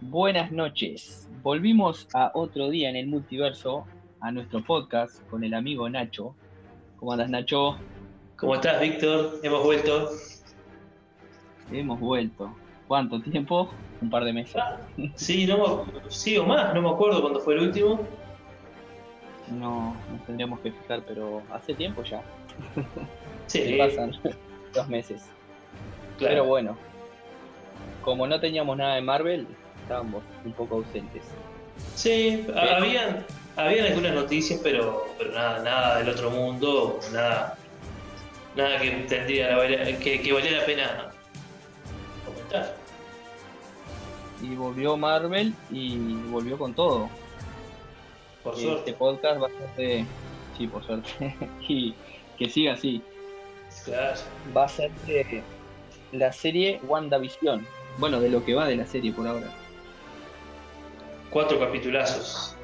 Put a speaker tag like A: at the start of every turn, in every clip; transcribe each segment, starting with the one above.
A: Buenas noches. Volvimos a otro día en el multiverso, a nuestro podcast con el amigo Nacho. ¿Cómo andas, Nacho?
B: ¿Cómo estás, Víctor? Hemos vuelto.
A: Hemos vuelto. ¿Cuánto tiempo? Un par de meses.
B: Ah, sí, no, sí o más, no me acuerdo cuándo fue el último.
A: No, nos tendríamos que fijar, pero hace tiempo ya.
B: Sí.
A: pasan dos meses.
B: Claro.
A: Pero bueno, como no teníamos nada de Marvel, estábamos un poco ausentes.
B: Sí, ha- habían, habían algunas noticias, pero, pero nada, nada del otro mundo, nada, nada que tendría la- que, que valía la pena comentar.
A: Y volvió Marvel y volvió con todo.
B: Por
A: Que
B: suerte.
A: Este podcast va a ser de... Sí, por suerte. y que siga así.
B: Claro.
A: Va a ser de la serie WandaVision. Bueno, de lo que va de la serie por ahora.
B: Cuatro capitulazos.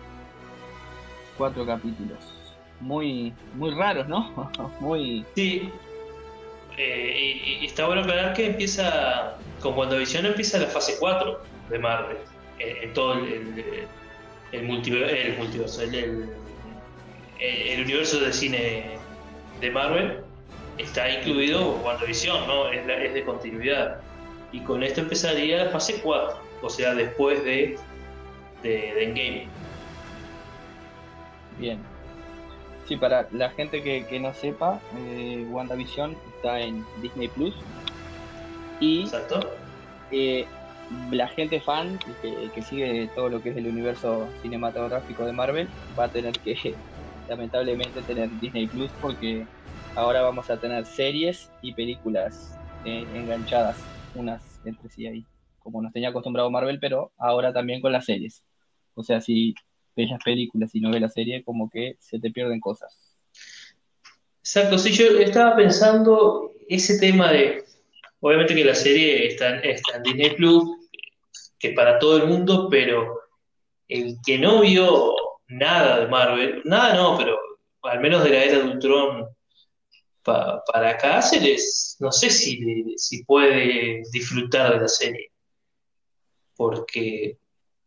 A: Cuatro capítulos. Muy, muy raros, ¿no? muy...
B: Sí. Eh, y, y está bueno aclarar que empieza, con WandaVision empieza la fase 4 de Marvel. En, en todo el, el, el multiver- el multiverso, el universo de cine de Marvel está incluido WandaVision, ¿no? Es, la- es de continuidad. Y con esto empezaría la fase 4, o sea, después de, de, de Endgame.
A: Bien. Sí, para la gente que, que no sepa, eh, WandaVision está en Disney Plus. Y
B: ¿Exacto?
A: eh, la gente fan que, que sigue todo lo que es el universo cinematográfico de Marvel va a tener que, lamentablemente, tener Disney Plus porque ahora vamos a tener series y películas eh, enganchadas, unas entre sí ahí, como nos tenía acostumbrado Marvel, pero ahora también con las series. O sea, si ves las películas y no ves la serie, como que se te pierden cosas.
B: Exacto, sí, yo estaba pensando ese tema de, obviamente que la serie está, está en Disney Plus, que para todo el mundo, pero el que no vio nada de Marvel, nada no, pero al menos de la era de Ultron pa- para acá, se les, no sé si, si puede disfrutar de la serie, porque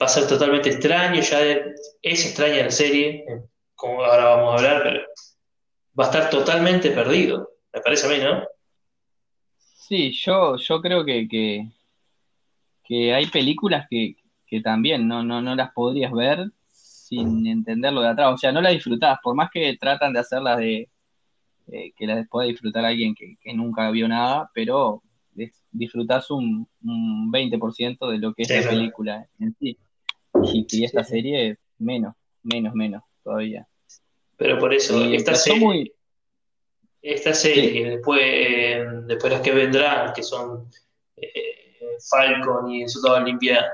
B: va a ser totalmente extraño, ya es extraña la serie, como ahora vamos a hablar, pero va a estar totalmente perdido, me parece a mí, ¿no?
A: Sí, yo, yo creo que, que, que hay películas que, que también no, no, no las podrías ver sin entenderlo de atrás. O sea, no las disfrutás, por más que tratan de hacerlas de eh, que las pueda disfrutar alguien que, que nunca vio nada, pero dis- disfrutás un, un 20% de lo que es
B: Sí,
A: la película en sí. Y, y esta
B: Sí.
A: serie, menos, menos, menos todavía.
B: Pero por eso,
A: Y
B: esta serie,
A: muy,
B: esta serie,
A: Sí.
B: después, eh, después las que vendrán, que son eh, Falcon y El Soldado Invierno,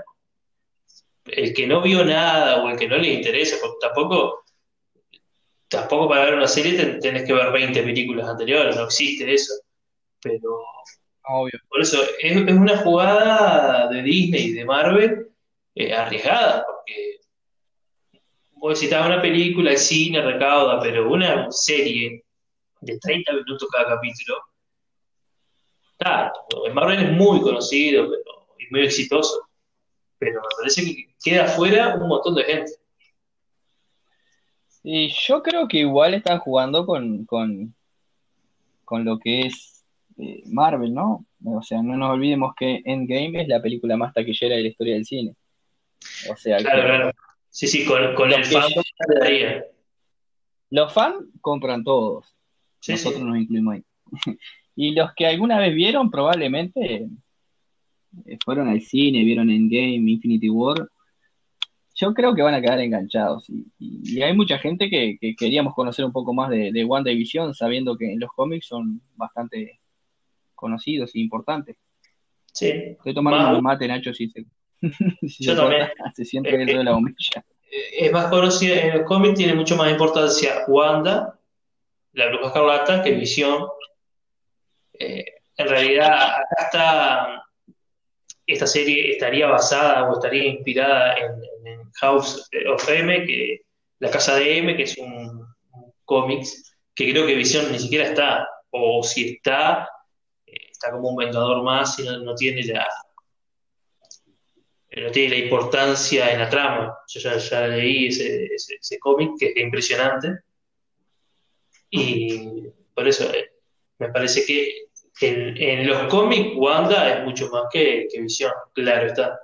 B: el que no vio nada o el que no le interesa, porque tampoco, tampoco para ver una serie ten- tenés que ver 20 películas anteriores, no existe eso. Pero
A: obvio.
B: por eso es, es una jugada de Disney y de Marvel eh, arriesgada, porque vos decís, "Ah, una película, el cine recauda, pero una serie de 30 minutos cada capítulo, está, el Marvel es muy conocido pero, y muy exitoso, pero me parece que queda afuera un montón de gente.
A: Y yo creo que igual están jugando con, con, con lo que es eh, Marvel, ¿no? O sea, no nos olvidemos que Endgame es la película más taquillera de la historia del cine. O sea,
B: Claro,
A: que
B: claro. Sí, sí, con, con el
A: yo-
B: daría.
A: los fans compran todos,
B: Sí, sí.
A: nosotros nos incluimos ahí. Y los que alguna vez vieron, probablemente eh, fueron al cine, vieron Endgame, Infinity War. Yo creo que van a quedar enganchados. Y, y- y hay mucha gente que, que queríamos conocer un poco más de, de WandaVision, sabiendo que en los cómics son bastante conocidos e importantes.
B: Sí.
A: Estoy tomando un mate, Nacho, si se, si
B: Yo
A: se
B: también.
A: se siente dentro de la bombilla.
B: es más conocida en los cómics, tiene mucho más importancia Wanda, la Bruja Escarlata, que Visión. Eh, en realidad, acá está, esta serie estaría basada o estaría inspirada en, en House of M, que, la Casa de M, que es un, un cómics que creo que Visión ni siquiera está, o si está, eh, está como un vengador más y no, no tiene la, no tiene la importancia en la trama. Yo ya, ya leí ese, ese, cómic que es impresionante. Y por eso eh, me parece que en, en los cómics Wanda es mucho más que, que Visión, claro está.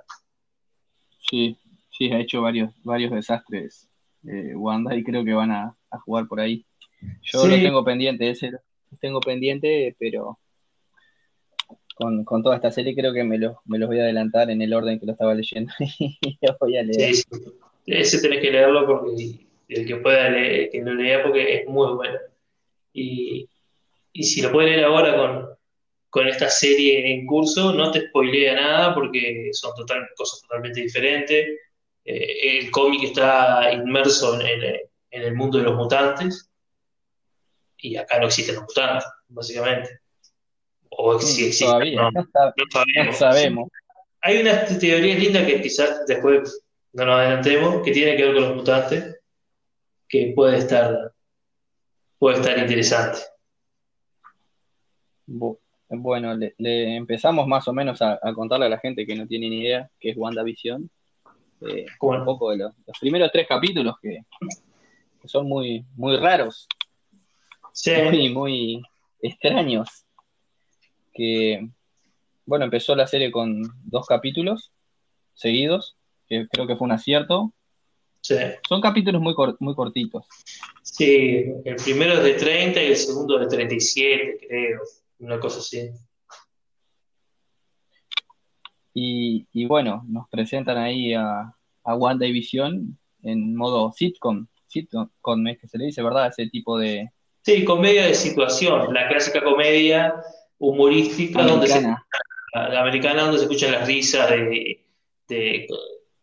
A: Sí, sí, ha hecho varios, varios desastres eh, Wanda y creo que van a, jugar por ahí. Yo lo tengo pendiente, ese lo tengo pendiente, pero con, toda esta serie creo que me, lo, me los voy a adelantar en el orden que lo estaba leyendo y lo voy a leer. Sí,
B: Ese tenés que leerlo porque el que pueda leer, que lo lea porque es muy bueno. Y, y si lo puede leer ahora con, con esta serie en curso, no te spoilea nada porque son total, cosas totalmente diferentes. Eh, el cómic está inmerso en el, mundo de los mutantes y acá no existen los mutantes, básicamente. O si existen,
A: Todavía, no, sabemos.
B: Hay una teoría linda que quizás después no nos adelantemos, que tiene que ver con los mutantes, que puede estar, puede estar interesante.
A: Bueno, le, empezamos más o menos a, contarle a la gente que no tiene ni idea qué es WandaVision. Eh, un poco de los, primeros tres capítulos que, son muy, muy raros.
B: Sí.
A: Muy, muy extraños. Que, bueno, empezó la serie con dos capítulos seguidos, que creo que fue un acierto.
B: Sí.
A: Son capítulos muy, muy cortitos.
B: Sí, el primero es de 30 y el segundo de 37, creo una cosa así.
A: Y, y bueno, nos presentan ahí a, a Wanda y en modo sitcom, sitcom es que se le dice, ¿verdad? Ese tipo de...
B: Sí, comedia de situación, la clásica comedia humorística donde se, la americana donde se escuchan las risas de, de,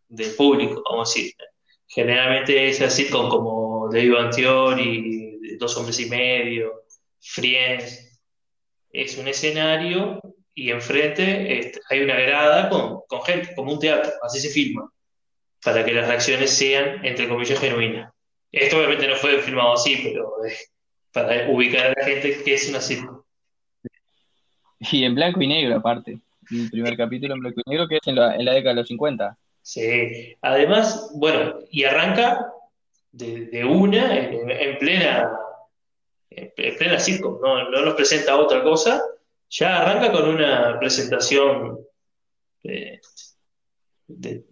B: del público, vamos a decir. Generalmente es así como David y Dos Hombres y Medio, Friends, es un escenario y enfrente este, hay una grada con, gente, como un teatro, así se filma, para que las reacciones sean, entre comillas, genuinas. Esto obviamente no fue filmado así, pero eh, para ubicar a la gente que es una circo.
A: Y en blanco y negro, aparte. El primer capítulo en blanco y negro, que es en la, década de los 50.
B: Sí, además, bueno, y arranca de, una en plena en plena sitcom, no, no nos presenta otra cosa, ya arranca con una presentación de,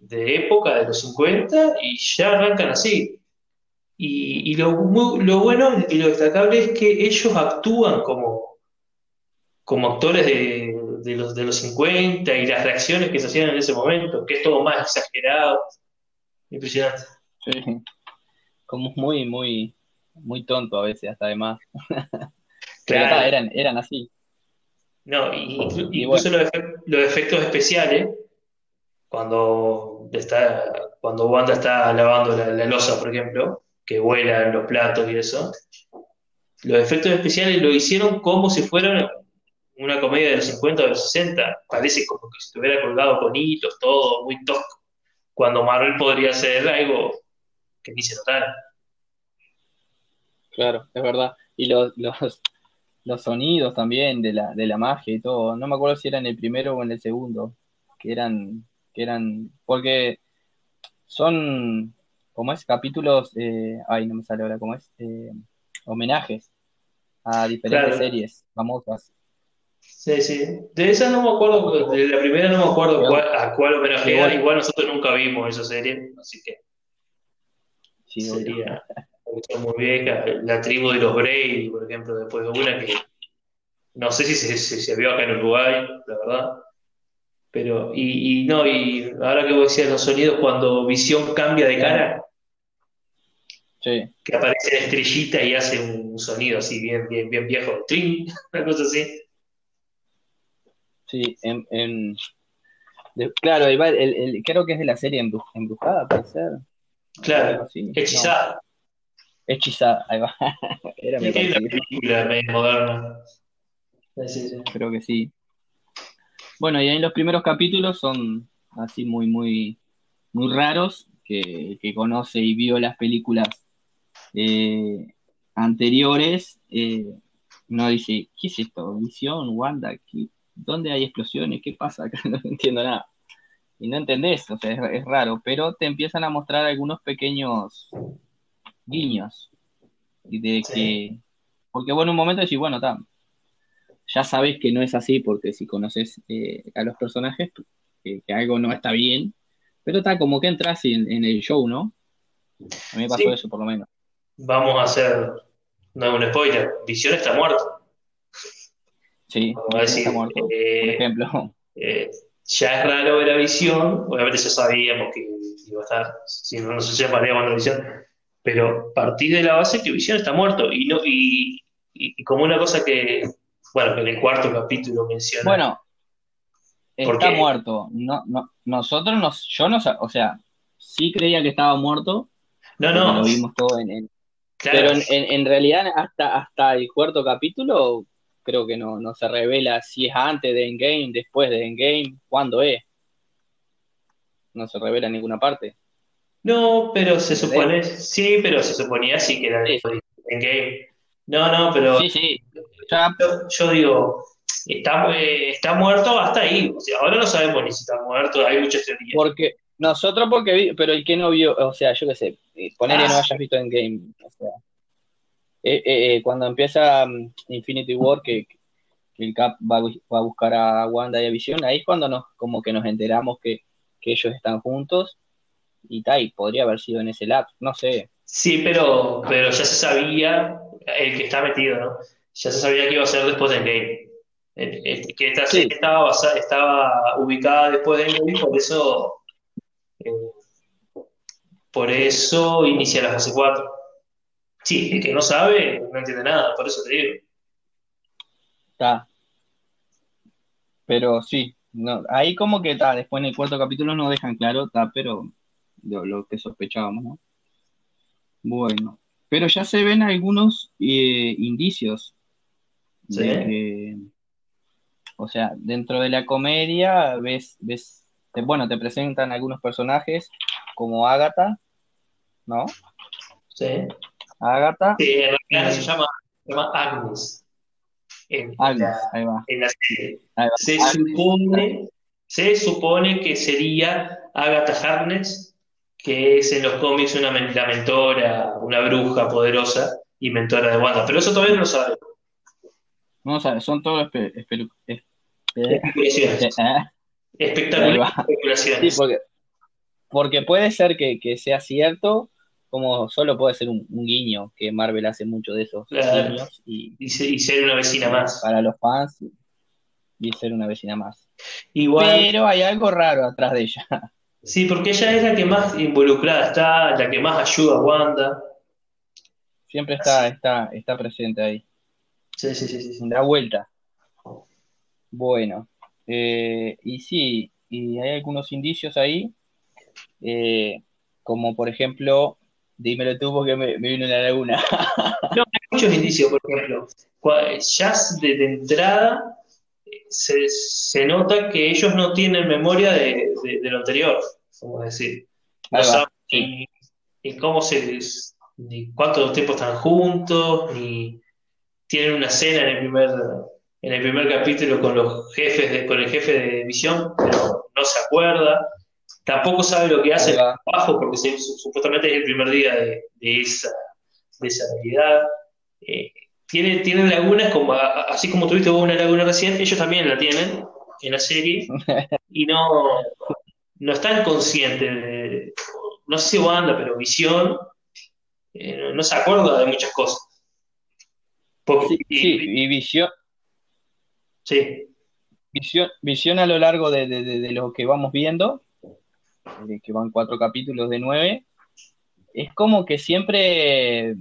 B: época de los 50 y ya arrancan así. Y, lo, lo, bueno y lo destacable es que ellos actúan como, como actores de, de, los, de los 50 y las reacciones que se hacían en ese momento, que es todo más exagerado. Impresionante.
A: Sí, como muy, muy, muy tonto a veces, hasta de más. eran, eran así.
B: No, y, incluso los, efectos especiales, cuando está, cuando Wanda está lavando la, losa, por ejemplo, que vuelan los platos y eso, los efectos especiales lo hicieron como si fueran una comedia de los 50 o de los 60. Parece como que si estuviera colgado con hilos, todo muy tosco. Cuando Marvel podría ser algo que ni se notara.
A: Claro, es verdad. Y los, los, los sonidos también de la, de la magia y todo. No me acuerdo si era en el primero o en el segundo. Que eran, que eran, porque son, como es? Capítulos, eh, ay, no me sale ahora, ¿cómo es? Eh, homenajes a diferentes series famosas.
B: Sí, sí. De esa no me acuerdo, de la primera no me acuerdo a cuál homenajea. Igual nosotros nunca vimos esa serie, así que sí, sería muy vieja, la tribu de los Brady, por ejemplo, después de una que no sé si se, vio acá en Uruguay, la verdad. Pero, y, no, y ahora que vos decías los sonidos, cuando Visión cambia de cara, que aparece la estrellita y hace un sonido así bien, bien, bien viejo, trin, una cosa así.
A: Sí, en, claro, el, creo que es de la serie Embrujada, puede ser.
B: Claro, hechizada.
A: Hechizada, ahí va.
B: Era mi película medio moderna.
A: Creo que sí. Bueno, y ahí los primeros capítulos son así muy, muy, muy raros, que, que conoce y vio las películas eh, anteriores, eh, no dice, ¿qué es esto? ¿Visión? ¿Wanda? ¿Dónde hay explosiones? ¿Qué pasa acá? No entiendo nada. y no entendés, o sea, es, raro, pero te empiezan a mostrar algunos pequeños guiños. Y de que, porque bueno, un momento decís, bueno, está, ya sabes que no es así, porque si conoces eh, a los personajes, que, algo no está bien, pero está como que entras en, en el show, ¿no? A mí me pasó eso, por lo menos.
B: Vamos a hacer, no un spoiler, Visión está muerto.
A: Sí, está muerto, por eh, ejemplo.
B: Eh, ya es raro ver a Visión, obviamente ya sabíamos que iba a estar, si no, no se llamaría la Visión, pero partir de la base que Visión está muerto y no y, como una cosa que, bueno, que en el cuarto capítulo menciona.
A: Bueno, está muerto. No, no, nosotros, nos, yo no, o sea, sí creía que estaba muerto.
B: No, no.
A: Lo vimos todo en, Pero en, en, realidad hasta, hasta el cuarto capítulo creo que no, no se revela si es antes de Endgame, después de Endgame, cuándo es. No se revela en ninguna parte.
B: No, pero se supone, sí, pero se suponía sí que era de Endgame. No, no, pero
A: sí, sí.
B: Yo, digo, está, está muerto hasta ahí. O sea, ahora no sabemos ni si está muerto, hay muchas teorías.
A: Porque nosotros porque pero el que no vio, o sea, yo qué sé, eh, poner que no ah. hayas visto Endgame, o sea, eh, eh, eh, cuando empieza mm, Infinity War, que, el Cap va, a buscar a Wanda y a Visión, ahí es cuando nos, como que nos enteramos que, ellos están juntos y tal, podría haber sido en ese lado, no sé.
B: Sí, pero, pero ya se sabía, el que está metido, ¿no? Ya se sabía que iba a ser después de Endgame. que esta serie estaba, estaba ubicada después de Endgame, por eso, por eso inicia la fase 4. Sí, el que no sabe no entiende nada, por eso te digo.
A: Está. Pero sí, no, ahí como que está, después en el cuarto capítulo no dejan claro, está, pero lo, que sospechábamos, ¿no? Bueno, pero ya se ven algunos eh, indicios de o sea, dentro de la comedia ves, ves, bueno, te presentan algunos personajes como Agatha, ¿no?
B: Sí.
A: Agatha.
B: Sí, en realidad se, llama, se llama Agnes. En,
A: Agnes, ahí va.
B: En la serie. Se, supone, se supone que sería Agatha Harkness, que es en los cómics una la mentora, una bruja poderosa y mentora de Wanda. Pero eso todavía no lo sabe.
A: No lo sabe, son todos especulaciones.
B: Espectaculares especulaciones.
A: Sí, porque, porque puede ser que, que sea cierto como solo puede ser un, guiño, que Marvel hace mucho de esos guiños. Y,
B: ser una vecina más.
A: Para los fans, y ser una vecina más. Pero hay algo raro atrás de ella.
B: Sí, porque ella es la que más involucrada está, la que más ayuda a Wanda.
A: Siempre está, está, está presente ahí.
B: Sí, sí, sí, sí.
A: Da vuelta. Bueno, eh, y sí, y hay algunos indicios ahí, eh, como por ejemplo Dímelo tú porque me, me vino una laguna.
B: no, hay muchos indicios, por ejemplo. Ya de, entrada se, nota que ellos no tienen memoria de, lo anterior, a decir. No saben ni, cómo se ni cuánto tiempo están juntos, ni tienen una cena en el primer en el primer capítulo con los jefes con el jefe de misión, pero no se acuerda tampoco sabe lo que hace abajo porque supuestamente es el primer día de, esa, de esa realidad. Eh, tiene, tienen lagunas, como, así como tuviste vos una laguna recién, ellos también la tienen en la serie y no, no están conscientes de, no sé si Wanda, pero Visión eh, no, se acuerda de muchas cosas.
A: sí, y, Visión.
B: Sí.
A: Visión, visión a lo largo de, de lo que vamos viendo, que van cuatro capítulos de nueve, es como que siempre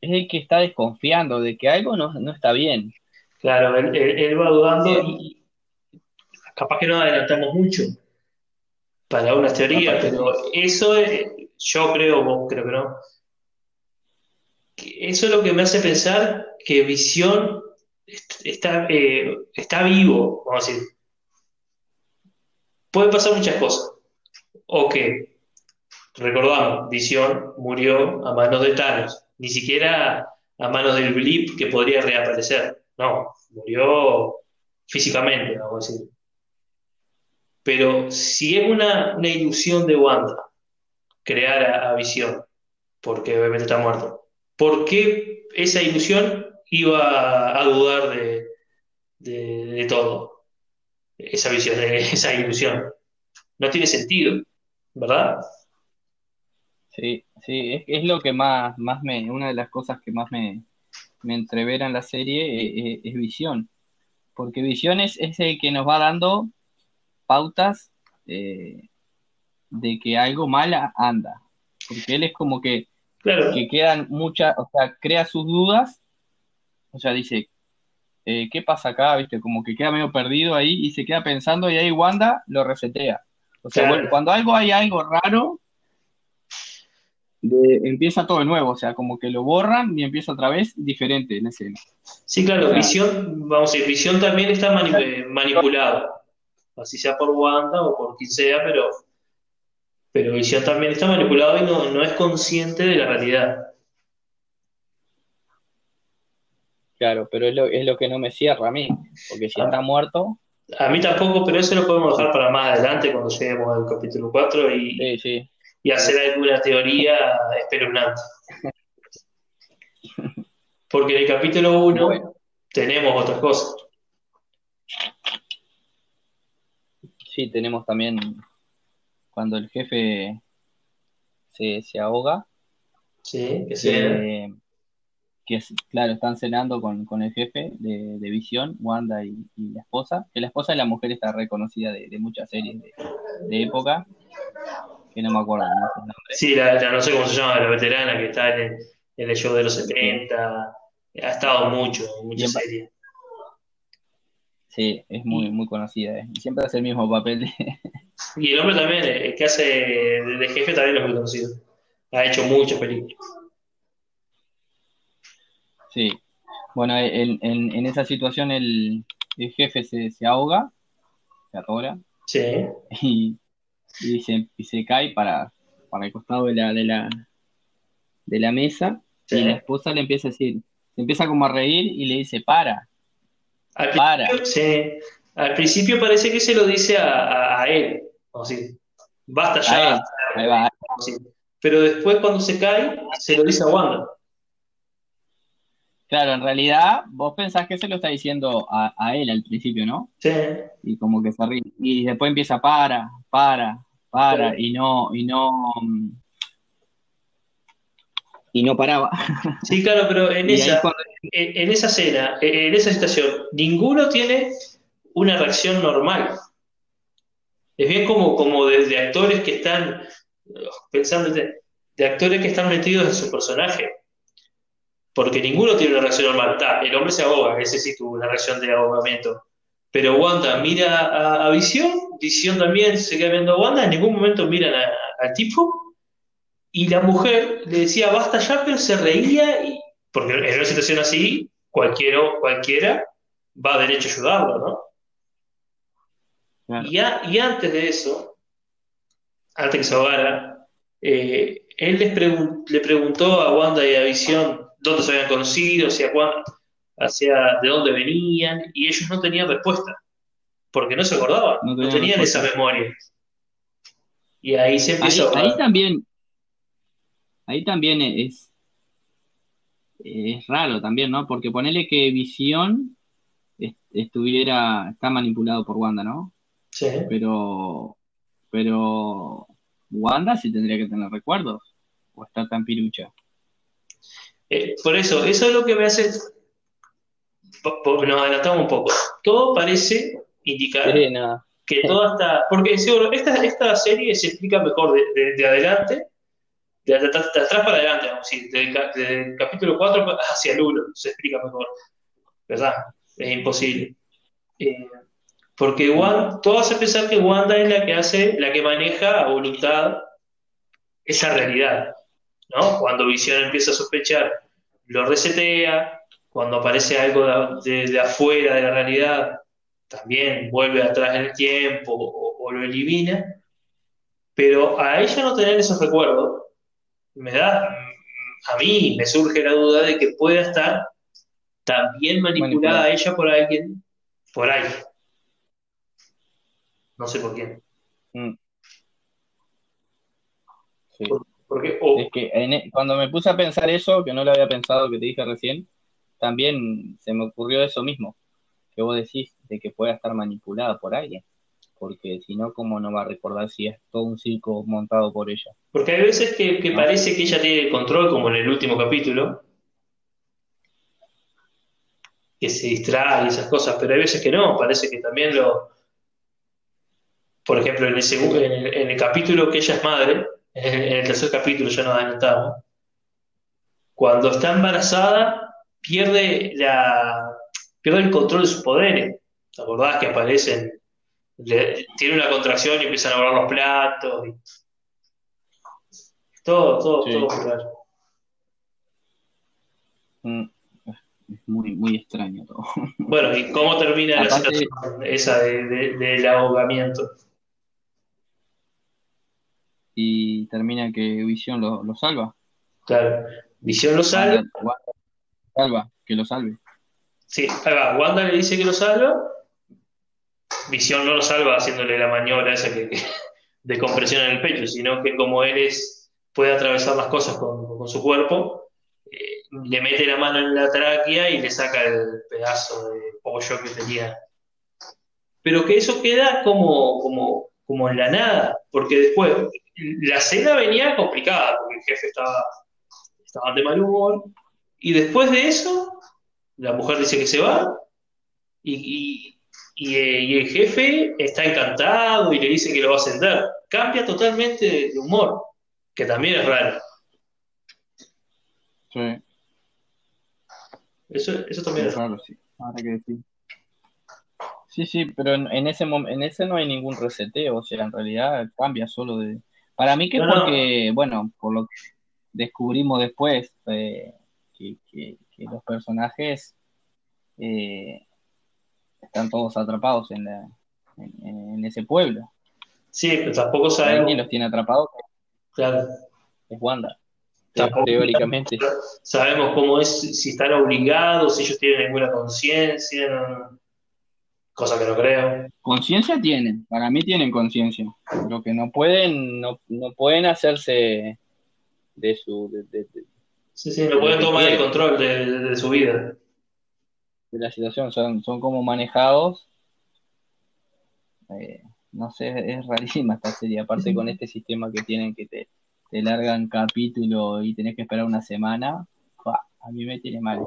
A: es el que está desconfiando de que algo no, está bien.
B: Claro, él, va dudando y capaz que no adelantamos mucho para una teoría, pero eso yo creo, vos creo que no. Eso es lo que me hace pensar que Visión está, eh, está vivo, vamos a decir, Pueden pasar muchas cosas. O que, recordamos, Visión murió a manos de Thanos, ni siquiera a manos del Blip que podría reaparecer. No, murió físicamente, vamos a decir. Pero si es una, una ilusión de Wanda crear a, a Visión, porque obviamente está muerto, ¿por qué esa ilusión iba a dudar de, de, de todo? Esa visión, esa ilusión. No tiene sentido, ¿verdad?
A: Sí, sí, es, es lo que más, más me, una de las cosas que más me, me entrevera en la serie eh, eh, es, Visión, porque Visión es, es, el que nos va dando pautas eh, de que algo mal anda, porque él es como que,
B: Claro,
A: que quedan muchas, o sea, crea sus dudas, o sea, dice, eh, ¿qué pasa acá? ¿Viste? Como que queda medio perdido ahí y se queda pensando y ahí Wanda lo resetea. O sea,
B: claro.
A: bueno, cuando algo hay algo raro, de- empieza todo de nuevo, o sea, como que lo borran y empieza otra vez diferente en escena.
B: Sí, claro, Visión, vamos a decir, Visión también está mani- eh, manipulado, así sea por Wanda o por quien sea, pero, pero Visión también está manipulado y no, no es consciente de la realidad.
A: Claro, pero es lo, es lo que no me cierra a mí, porque si está
B: A,
A: muerto,
B: a mí tampoco, pero eso lo podemos dejar para más adelante cuando lleguemos al capítulo 4 y,
A: sí, sí,
B: y hacer alguna teoría espeluznante. Porque en el capítulo 1
A: bueno,
B: tenemos otras cosas.
A: sí, tenemos también cuando el jefe se, se ahoga,
B: Sí, que sea.
A: que, que es- claro, están cenando con, con el jefe de, de Visión, Wanda y, y la esposa, que la esposa de la mujer está reconocida de, de muchas series de, de época, que no me acuerdo el nombre.
B: Sí, la, la- no sé cómo se llama, la veterana que está en el, en el show de los
A: Sí,
B: 70, ha estado mucho, en muchas series.
A: sí, es muy, muy conocida, eh, y siempre hace el mismo papel
B: y el hombre también, eh, el que hace de, de jefe también es muy conocido. Ha hecho muchas películas.
A: Sí, bueno, en, en, en esa situación el, el jefe se, se ahoga, se atora,
B: Sí,
A: y, y, se, y se cae para, para el costado de la, de la, de la mesa, y la esposa le empieza a decir, se empieza como a reír y le dice, para,
B: Al
A: para,
B: principio, sí. Al principio parece que se lo dice a, a- a él, como así, basta ya,
A: ahí va.
B: como. Pero después cuando se cae, se lo dice a Wanda.
A: Claro, en realidad vos pensás que se lo está diciendo a, a él al principio, ¿no?
B: Sí,
A: Y como que se ríe, y después empieza, para, para, para, y no, y no, y no paraba.
B: Sí, claro, pero en
A: Y
B: esa,
A: cuando,
B: en, en esa escena, en esa situación, ninguno tiene una reacción normal. Es bien como, como de, de actores que están, pensando, de, de actores que están metidos en su personaje, porque ninguno tiene una reacción normal. El hombre se ahoga, ese sí tuvo una reacción de ahogamiento. Pero Wanda mira a, a Visión, Visión también se queda viendo a Wanda, en ningún momento miran a- al tipo, y la mujer le decía basta ya, pero se reía, y, porque en una situación así, cualquiera, cualquiera va derecho a ayudarlo, ¿no?
A: claro,
B: Y, a- y antes de eso, antes que se ahogara, eh, él les pregun- le preguntó a Wanda y a Visión dónde se habían conocido, hacia, cuán- hacia de dónde venían, y ellos no tenían respuesta, porque no se acordaban,
A: no
B: no
A: tenía
B: tenían esa memoria. Y ahí se empieza
A: Ahí,
B: a
A: ahí
B: ahorrar.
A: también, ahí también es, es raro también, ¿no? Porque ponele que Visión est- estuviera, está manipulado por Wanda, ¿no?
B: Sí.
A: Pero, pero Wanda sí tendría que tener recuerdos, o está tan pirucha.
B: Eh, por eso, eso es lo que me hace. Nos adelantamos un poco. Todo parece indicar
A: Sí,
B: que toda esta. Porque seguro, esta, esta serie se explica mejor de, de- de adelante, de, atrás para adelante, vamos a decir, del capítulo 4 hacia el 1, se explica mejor, ¿verdad? Es imposible. Eh, porque Wanda, todo hace pensar que Wanda es la que hace, la que maneja a voluntad esa realidad, ¿no? Cuando Visión empieza a sospechar, lo resetea, cuando aparece algo de, afuera de la realidad, también vuelve atrás en el tiempo o, o lo elimina, pero a ella no tener esos recuerdos, me da, a mí me surge la duda de que pueda estar también manipulada
A: Manipulada.
B: ella por alguien, por ahí. No sé por quién.
A: Mm. Sí.
B: Por- Porque,
A: Es que en e- cuando me puse a pensar eso, que no lo había pensado, que te dije recién, también se me ocurrió eso mismo, que vos decís, de que pueda estar manipulada por alguien, porque si no, ¿cómo no va a recordar si es todo un circo montado por ella?
B: porque hay veces que, que
A: No.
B: parece que ella tiene el control, como en el último capítulo, que se distrae y esas cosas, pero hay veces que no, parece que también lo... Por ejemplo, en en el, en el capítulo que ella es madre, en el, tercer capítulo ya nos adelantamos, cuando está embarazada pierde la pierde el control de sus poderes. ¿Te acordás que aparecen? le- tiene una contracción y empiezan a borrar los platos. y- todo, todo,
A: Sí.
B: todo raro.
A: Mm, Es muy, muy extraño todo.
B: Bueno, ¿y cómo termina la situación esa de- de- del ahogamiento?
A: Y termina que Visión lo, lo salva.
B: Claro, Visión lo salva.
A: Wanda- salva, que lo salve.
B: Sí, ahí va. Wanda le dice que lo salva. Visión no lo salva haciéndole la maniobra esa que, que- de compresión en el pecho, sino que como él es, puede atravesar las cosas con, con su cuerpo, eh, le mete la mano en la tráquea y le saca el pedazo de pollo que tenía. Pero que eso queda como, como, como en la nada, porque después la cena venía complicada, porque el jefe estaba, estaba de mal humor, y después de eso la mujer dice que se va y, y- y, eh, y el jefe está encantado y le dice que lo va a ascender. Cambia totalmente de, humor, que también es raro.
A: Sí,
B: Eso, eso también
A: es
B: raro.
A: sí. Ahora que decir. Sí, sí, pero en, en ese en ese no hay ningún reseteo, o sea, en realidad cambia solo de... Para mí que
B: No, no.
A: porque, bueno, por lo que descubrimos después, eh, que, que- que los personajes eh, están todos atrapados en, la, en, en ese pueblo.
B: Sí, pero tampoco
A: Alguien
B: sabemos,
A: los tiene atrapados,
B: claro,
A: es Wanda,
B: Tampoco-
A: teóricamente.
B: sabemos cómo es, si están obligados, si ellos tienen alguna conciencia, no- no. Cosa que no creo.
A: Conciencia tienen, para mí tienen conciencia. Lo que no pueden, no, no pueden hacerse de su, de, de- de-
B: Sí, sí, no pueden tomar el control de, su vida.
A: de la situación, son, son como manejados. Eh, no sé, es rarísima esta serie, aparte con este sistema que tienen que te, te largan capítulo y tenés que esperar una semana, a mí me tiene mal.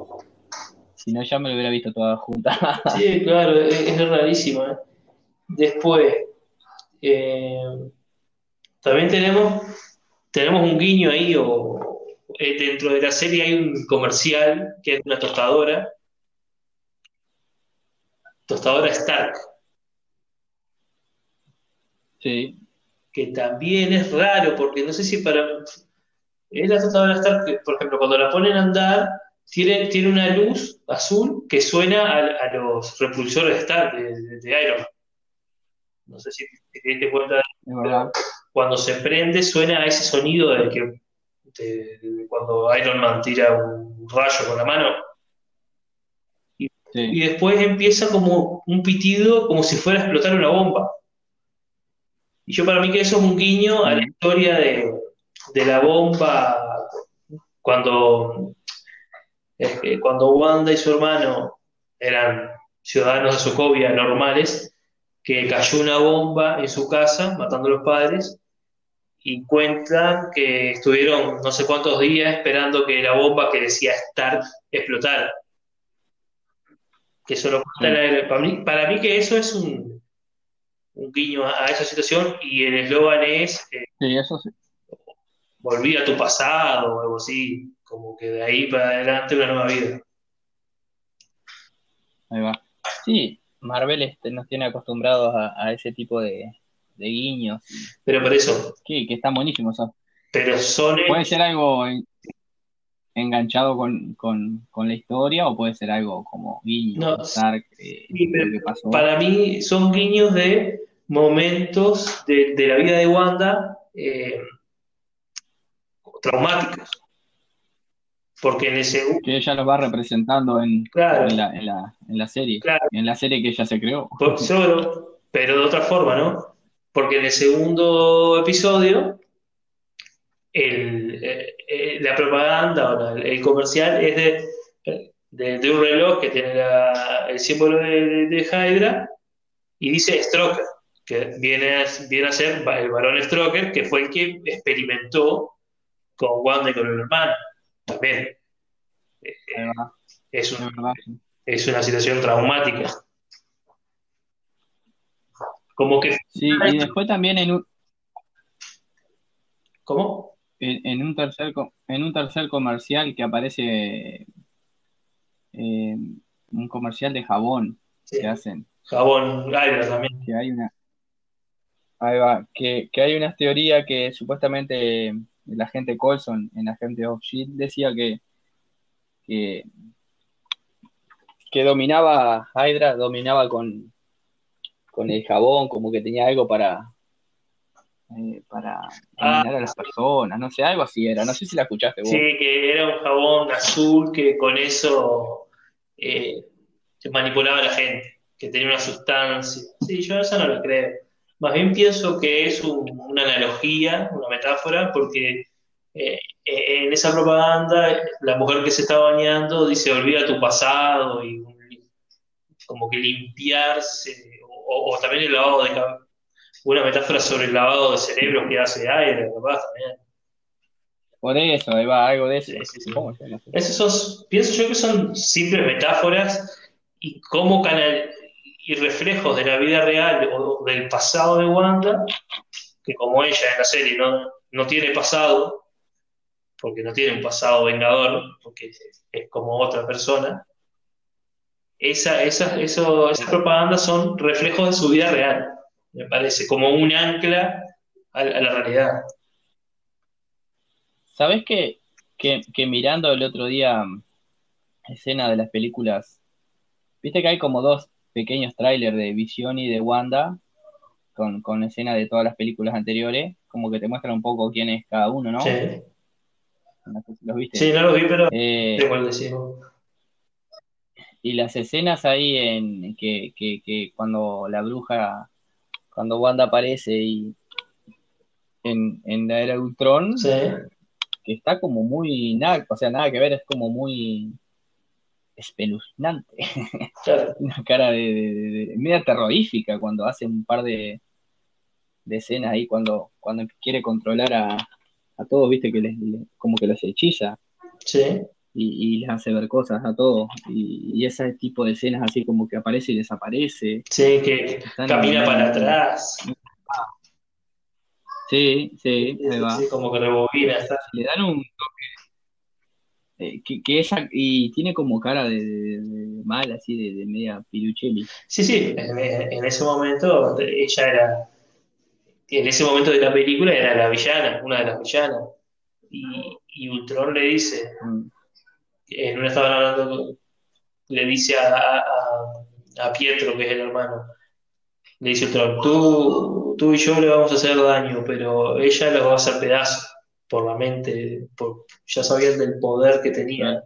A: Si no, ya me lo hubiera visto toda junta.
B: Sí, claro, es, es rarísimo. ¿eh? Después, eh, también tenemos, tenemos un guiño ahí, o eh, dentro de la serie hay un comercial que es una tostadora, tostadora Stark,
A: Sí,
B: que también es raro, porque no sé si para... Es la tostadora Stark por ejemplo, cuando la ponen a andar, tiene, tiene una luz azul que suena a, a los repulsores de, de- de Iron Man. No sé si te te diste cuenta
A: verdad.
B: cuando se prende suena a ese sonido de que de- de cuando Iron Man tira un rayo con la mano y
A: Sí,
B: después empieza como un pitido como si fuera a explotar una bomba. Y yo para mí que eso es un guiño a la
A: Mm.
B: historia de, de la bomba cuando, cuando Wanda y su hermano eran ciudadanos de Sokovia normales, que cayó una bomba en su casa matando a los padres y cuentan que estuvieron no sé cuántos días esperando que la bomba que decía Stark explotara. Que eso lo cuenta la- para mí, para mí que eso es un, un guiño a, a esa situación y el eslogan es eh,
A: sí, eso sí.
B: volví a tu pasado o algo así, como que de ahí para adelante una nueva vida.
A: Ahí va. Sí, Marvel este, nos tiene acostumbrados a, a ese tipo de, de guiños,
B: Pero por eso,
A: que, que están buenísimos.
B: pero son
A: puede ser algo en- enganchado con, con, con la historia o puede ser algo como guiño,
B: No,
A: Stark, eh,
B: sí, pero
A: que pasó.
B: para mí son guiños de momentos de, de la vida de Wanda eh, traumáticos. Porque en ese
A: Que ella los va representando en,
B: Claro.
A: en la, en la, en la serie,
B: Claro.
A: en la serie que ella se creó.
B: Por- solo- pero de otra forma, ¿no? Porque en el segundo episodio, el, eh, eh, la propaganda o el comercial es de, de, un reloj que tiene el símbolo de, de, Hydra y dice Stroker, que viene, viene a ser el varón Stroker, que fue el que experimentó con Wanda y con el hermano. También. Es, es una situación traumática.
A: Como que. Sí, y después también en un.
B: ¿Cómo?
A: En, un tercer en un tercer comercial que aparece eh, un comercial de jabón que hacen.
B: Jabón también.
A: Que hay una. Ahí va, que, que hay una teoría que supuestamente la gente Colson en Agente of Shield decía que, que, que dominaba Hydra, dominaba con, con el jabón, como que tenía algo para, eh, para
B: ah,
A: a las personas, no sé, algo así era, no sé si la escuchaste vos.
B: Sí, que era un jabón azul que con eso eh, manipulaba a la gente, que tenía una sustancia. Sí, yo eso no lo creo. Más bien pienso que es una analogía, una metáfora, porque eh, en esa propaganda la mujer que se está bañando dice olvida tu pasado y como que limpiarse o, también el lavado de una metáfora sobre el lavado de cerebros que hace aire, capaz también.
A: Por eso, ahí va, algo de eso.
B: Esos pienso yo que son simples metáforas y como canal y reflejos de la vida real o del pasado de Wanda, que como ella en la serie no, no tiene pasado, porque no tiene un pasado vengador, porque es como otra persona, esa, esa, eso, esas propagandas son reflejos de su vida real, me parece, como un ancla a, la realidad.
A: ¿Sabes que, que, mirando el otro día mm, escena de las películas, viste que hay como dos pequeños trailers de Visión y de Wanda, con, con escena de todas las películas anteriores, como que te muestran un poco quién es cada uno, ¿no?
B: Sí.
A: No sé si los viste.
B: Sí, no los vi, pero eh,
A: y las escenas ahí en que, cuando la bruja, cuando Wanda aparece y en, en la era de Ultron, que está como muy nada, o sea, nada que ver, es como muy espeluznante. Una cara de, media terrorífica cuando hace un par de, de escenas ahí, cuando, cuando quiere controlar a, a todos, viste, que les, como que los hechiza.
B: Sí
A: y, les hace ver cosas a todos. Y, ese tipo de escenas así como que aparece y desaparece.
B: Sí, que camina para atrás.
A: Sí, sí,
B: como que rebobina.
A: Le dan un toque. Eh, que, que, esa, y tiene como cara de, mal, así de, media pirucheli.
B: Sí, sí, en, ese momento ella era, en ese momento de la película era la villana, una de las villanas. Y, y Ultron le dice, mm en una estaban hablando, le dice a, a, Pietro, que es el hermano, le dice tú, tú y yo le vamos a hacer daño, pero ella los va a hacer pedazos por la mente, por, ya sabían del poder que tenía,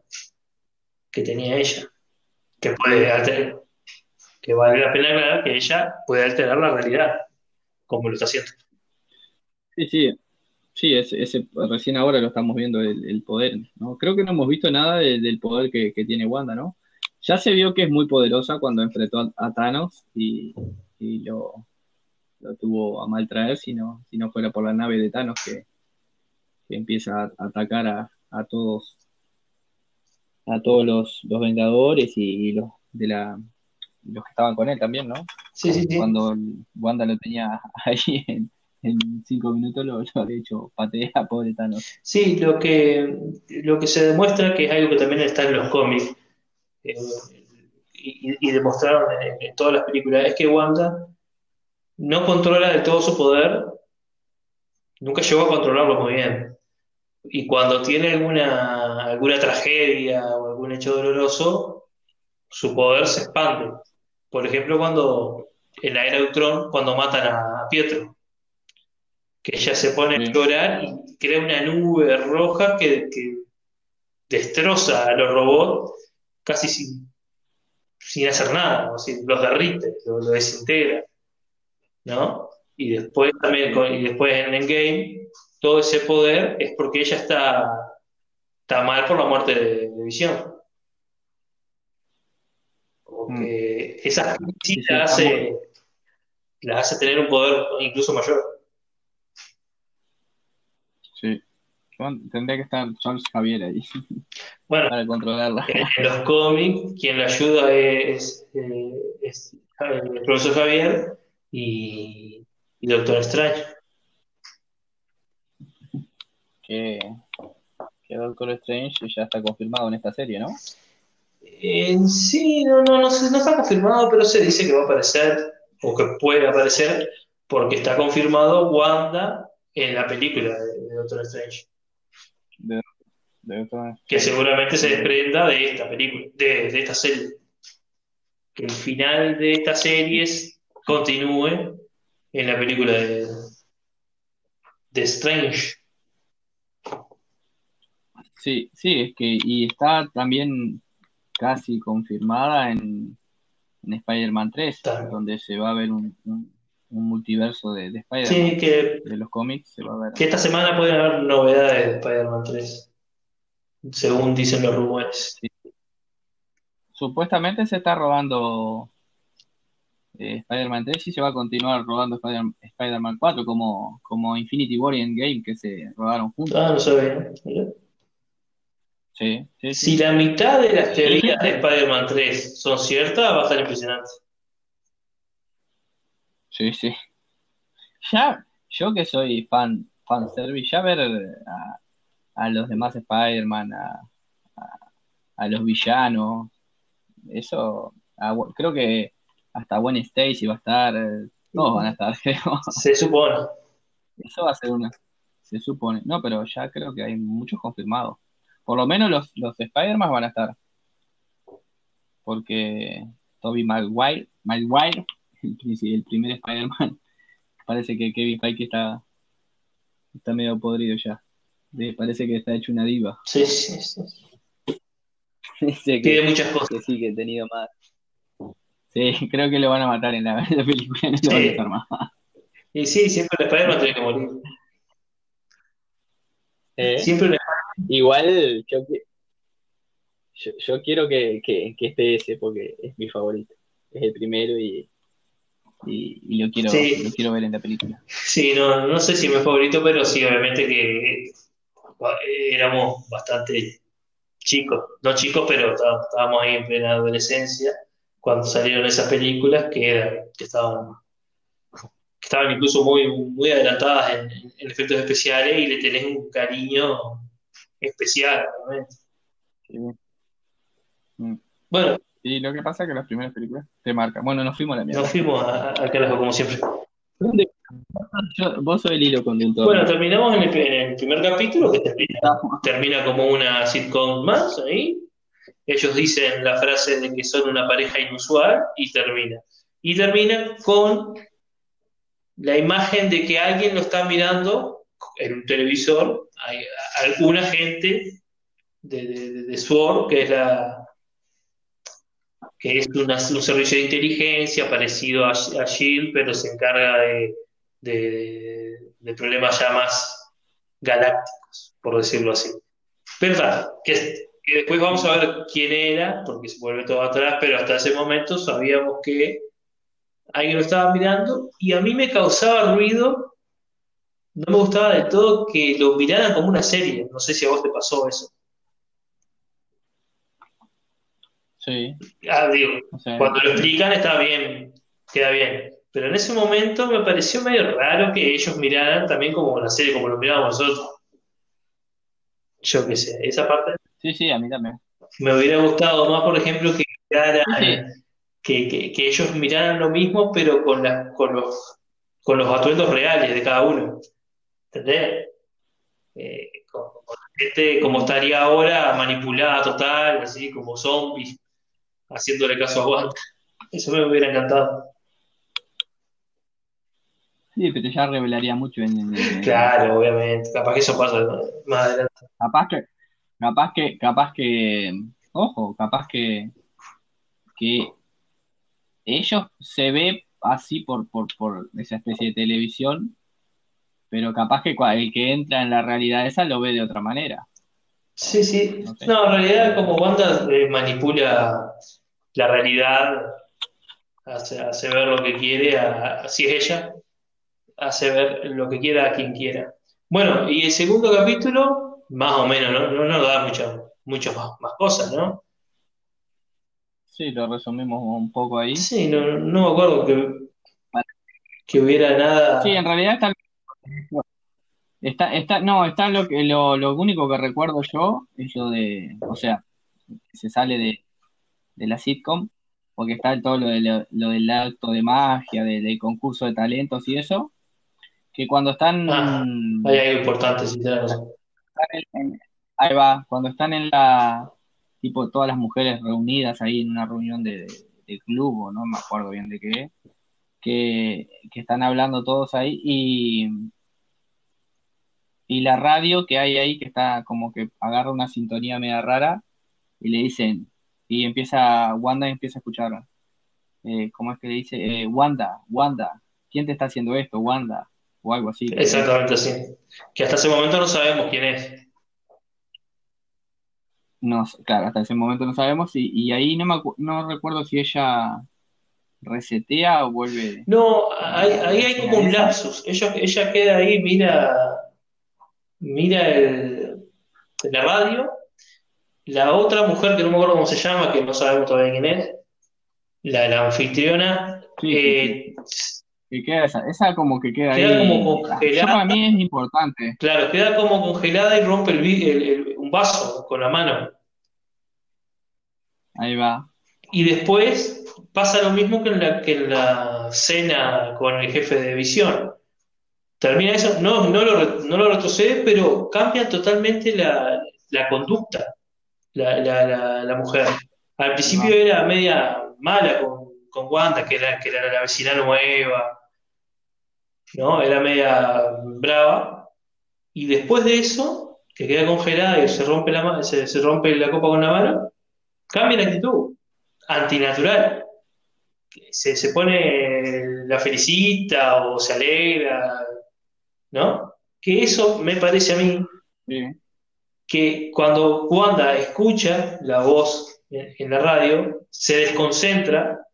B: que tenía ella, que puede alterar, que vale la pena aclarar que ella puede alterar la realidad, como lo está haciendo.
A: Sí, sí, Sí, ese, recién ahora lo estamos viendo, el, poder, ¿no? Creo que no hemos visto nada del poder que, tiene Wanda, ¿no? Ya se vio que es muy poderosa cuando enfrentó a, Thanos y, lo, tuvo a mal traer si no, si no fuera por la nave de Thanos que, empieza a, atacar a, todos a todos los, Vengadores y, los de la los que estaban con él también, ¿no?
B: Sí, sí, sí.
A: Cuando Wanda lo tenía ahí en, en cinco minutos lo, lo había hecho patea, pobre Thanos.
B: Sí, lo que, lo que se demuestra, que es algo que también está en los cómics, eh, y, demostraron en, todas las películas, es que Wanda no controla de todo su poder, nunca llegó a controlarlo muy bien. Y cuando tiene alguna, alguna tragedia o algún hecho doloroso, su poder se expande. Por ejemplo, cuando en la era de Ultron, cuando matan a Pietro que ella se pone a llorar y crea una nube roja que, destroza a los robots casi sin, sin hacer nada, los derrite, los, desintegra. ¿no? Y después también, y después en Endgame, todo ese poder es porque ella está, está mal por la muerte de, de Visión. Como
A: Mm.
B: que esas
A: Sí,
B: sí
A: sí,
B: las hace, las hace tener un poder incluso mayor.
A: sí. Tendría que estar Charles Javier ahí
B: Bueno,
A: para controlarla.
B: en, los cómics, quien la ayuda es, eh, es el profesor Javier y, y Doctor Strange.
A: Que, que Doctor Strange ya está confirmado en esta serie, ¿no?
B: En sí, no, no, no, no está confirmado, pero se dice que va a aparecer, o que puede aparecer, porque está confirmado Wanda en la película de, de Doctor Strange,
A: De, de
B: que seguramente se desprenda de esta película, de, de esta serie. Que el final de esta serie continúe en la película de, de Strange.
A: Sí, sí, es que, y está también casi confirmada en, en Spider-Man 3,
B: Está.
A: donde se va a ver un, un, un multiverso de, de Spider-Man.
B: Sí, que,
A: De los cómics se va a ver.
B: que esta semana pueden haber novedades de Spider-Man 3, según dicen los rumores.
A: Supuestamente se está rodando eh, Spider-Man 3 y se va a continuar Spider- Spider-Man 4 como, como Infinity War y Endgame que se rodaron juntos.
B: Ah, no sabía.
A: Sí, sí,
B: Si la mitad de las teorías de Spider-Man 3 son ciertas, va a estar impresionante.
A: Sí, sí. Ya, yo que soy fan, fan service, ya ver a, a los demás Spider-Man, a, a, a los villanos, eso, creo que hasta Gwen Stacy va a estar, eh, todos van a estar, creo.
B: Se supone.
A: Eso va a ser una, se supone. No, pero ya creo que hay muchos confirmados. Por lo menos los, los Spider-Man van a estar. Porque Tobey Maguire, Maguire, el, primer Spider-Man, parece que Kevin Feige está, está medio podrido ya. Parece que está hecho una diva.
B: Sí, sí, sí.
A: Que,
B: muchas cosas.
A: que sí, que he tenido más. Sí, creo que lo van a matar en la, en la película, no lo van a más.
B: Y sí, siempre el Spider-Man tiene que morir.
A: Eh,
B: Siempre el-
A: Igual yo, yo, yo quiero que, que, que esté ese porque es mi favorito. Es el primero y, y, y lo quiero,
B: Sí.
A: lo quiero ver en la película.
B: Sí, no, no sé si es mi favorito, pero sí, obviamente que eh, éramos bastante chicos. No chicos, pero está- estábamos ahí en plena adolescencia cuando salieron esas películas que, eran, que estaban, que estaban incluso muy, muy adelantadas en, en efectos especiales y le tenés un cariño especial, realmente.
A: Sí. Mm.
B: Bueno,
A: Y lo que pasa es que las primeras películas te marcan. Bueno, nos fuimos a la mierda.
B: nos fuimos a- al carajo como siempre.
A: ¿Dónde- Yo- vos sos el hilo conductor.
B: Bueno, terminamos en el, en el primer capítulo que termina, termina como una sitcom más ahí. Ellos dicen la frase de que son una pareja inusual y termina. Y termina con la imagen de que alguien lo está mirando en un televisor. Hay alguna gente de, de, de- SWORD, que es la que es una- un servicio de inteligencia parecido a, a SHIELD, pero se encarga de, de, problemas ya más galácticos, por decirlo así. ¿Verdad? Que, que después vamos a ver quién era, porque se vuelve todo atrás, pero hasta ese momento sabíamos que alguien lo estaba mirando y a mí me causaba ruido, no me gustaba de todo que lo miraran como una serie. No sé si a vos te pasó eso.
A: Sí,
B: Ah, digo, cuando lo explican está bien, queda bien. Pero en ese momento me pareció medio raro que ellos miraran también como una serie, como lo mirábamos nosotros. Yo qué sé, esa parte
A: sí, sí, a mí también.
B: me hubiera gustado más, por ejemplo, que miraran,
A: Sí,
B: que, que- que ellos miraran lo mismo, pero con las, con los, con los atuendos reales de cada uno. ¿Entendés? Eh, con, con gente como estaría ahora, manipulada total, así como zombies, haciéndole caso a Wanda. Eso me hubiera encantado.
A: sí, pero ya revelaría mucho en, en- en-
B: Claro, obviamente. Capaz que eso pasa más adelante.
A: Capaz que, capaz que, capaz que, ojo, capaz que, que ellos se ve así por, por, por esa especie de televisión, pero capaz que el que entra en la realidad esa lo ve de otra manera.
B: Sí, sí. No, en realidad como Wanda eh, manipula la realidad, hace, hace, ver lo que quiere, así es ella, hace ver lo que quiera a quien quiera. Bueno, y el segundo capítulo, más o menos, no, no nos da muchas muchas más, más cosas, ¿no?
A: Sí, lo resumimos un poco ahí.
B: Sí, no, no me acuerdo que, que hubiera nada.
A: Sí, en realidad está Está, está, no, está lo que lo, lo único que recuerdo yo es lo de, o sea, se sale de, de la sitcom, porque está todo lo, de, lo, del acto de magia, del concurso de talentos y eso, que cuando están...
B: Ah, hay algo importante, sí,
A: Ahí va, cuando están en la, tipo todas las mujeres reunidas ahí en una reunión de, de, club, o no me acuerdo bien de qué, que, que están hablando todos ahí y y la radio que hay ahí, que está como que agarra una sintonía media rara, y le dicen, y empieza, Wanda empieza a escuchar, eh, ¿cómo es que le dice? Eh, Wanda, Wanda, ¿quién te está haciendo esto, Wanda? O algo así.
B: Exactamente así. Que hasta ese momento no sabemos quién es.
A: No, claro, hasta ese momento no sabemos, y, y ahí no, me no recuerdo si ella resetea o vuelve.
B: No, ahí, ahí hay como un lapsus. Ella, ella queda ahí, mira mira el, la radio, la otra mujer que no me acuerdo cómo se llama, que no sabemos todavía quién es, la, la anfitriona, eh,
A: ¿Y queda esa? Esa como que queda,
B: queda como congelada. Eso
A: para mí es importante.
B: Claro, queda como congelada y rompe el, un vaso con la mano.
A: Ahí va.
B: Y después pasa lo mismo que en la, que en la cena con el jefe de visión termina eso, no, no, lo, no lo retrocede, pero cambia totalmente la, la conducta la, la, la, mujer. Al principio era media mala con, con Wanda, que era, que era la vecina nueva, ¿no? Era media brava. Y después de eso, que queda congelada y se rompe la, se, se rompe la copa con la mano, cambia la actitud, antinatural. Se, se pone la felicita o se alegra, ¿no? Que eso me parece a mí que cuando Wanda escucha la voz en, la radio, se desconcentra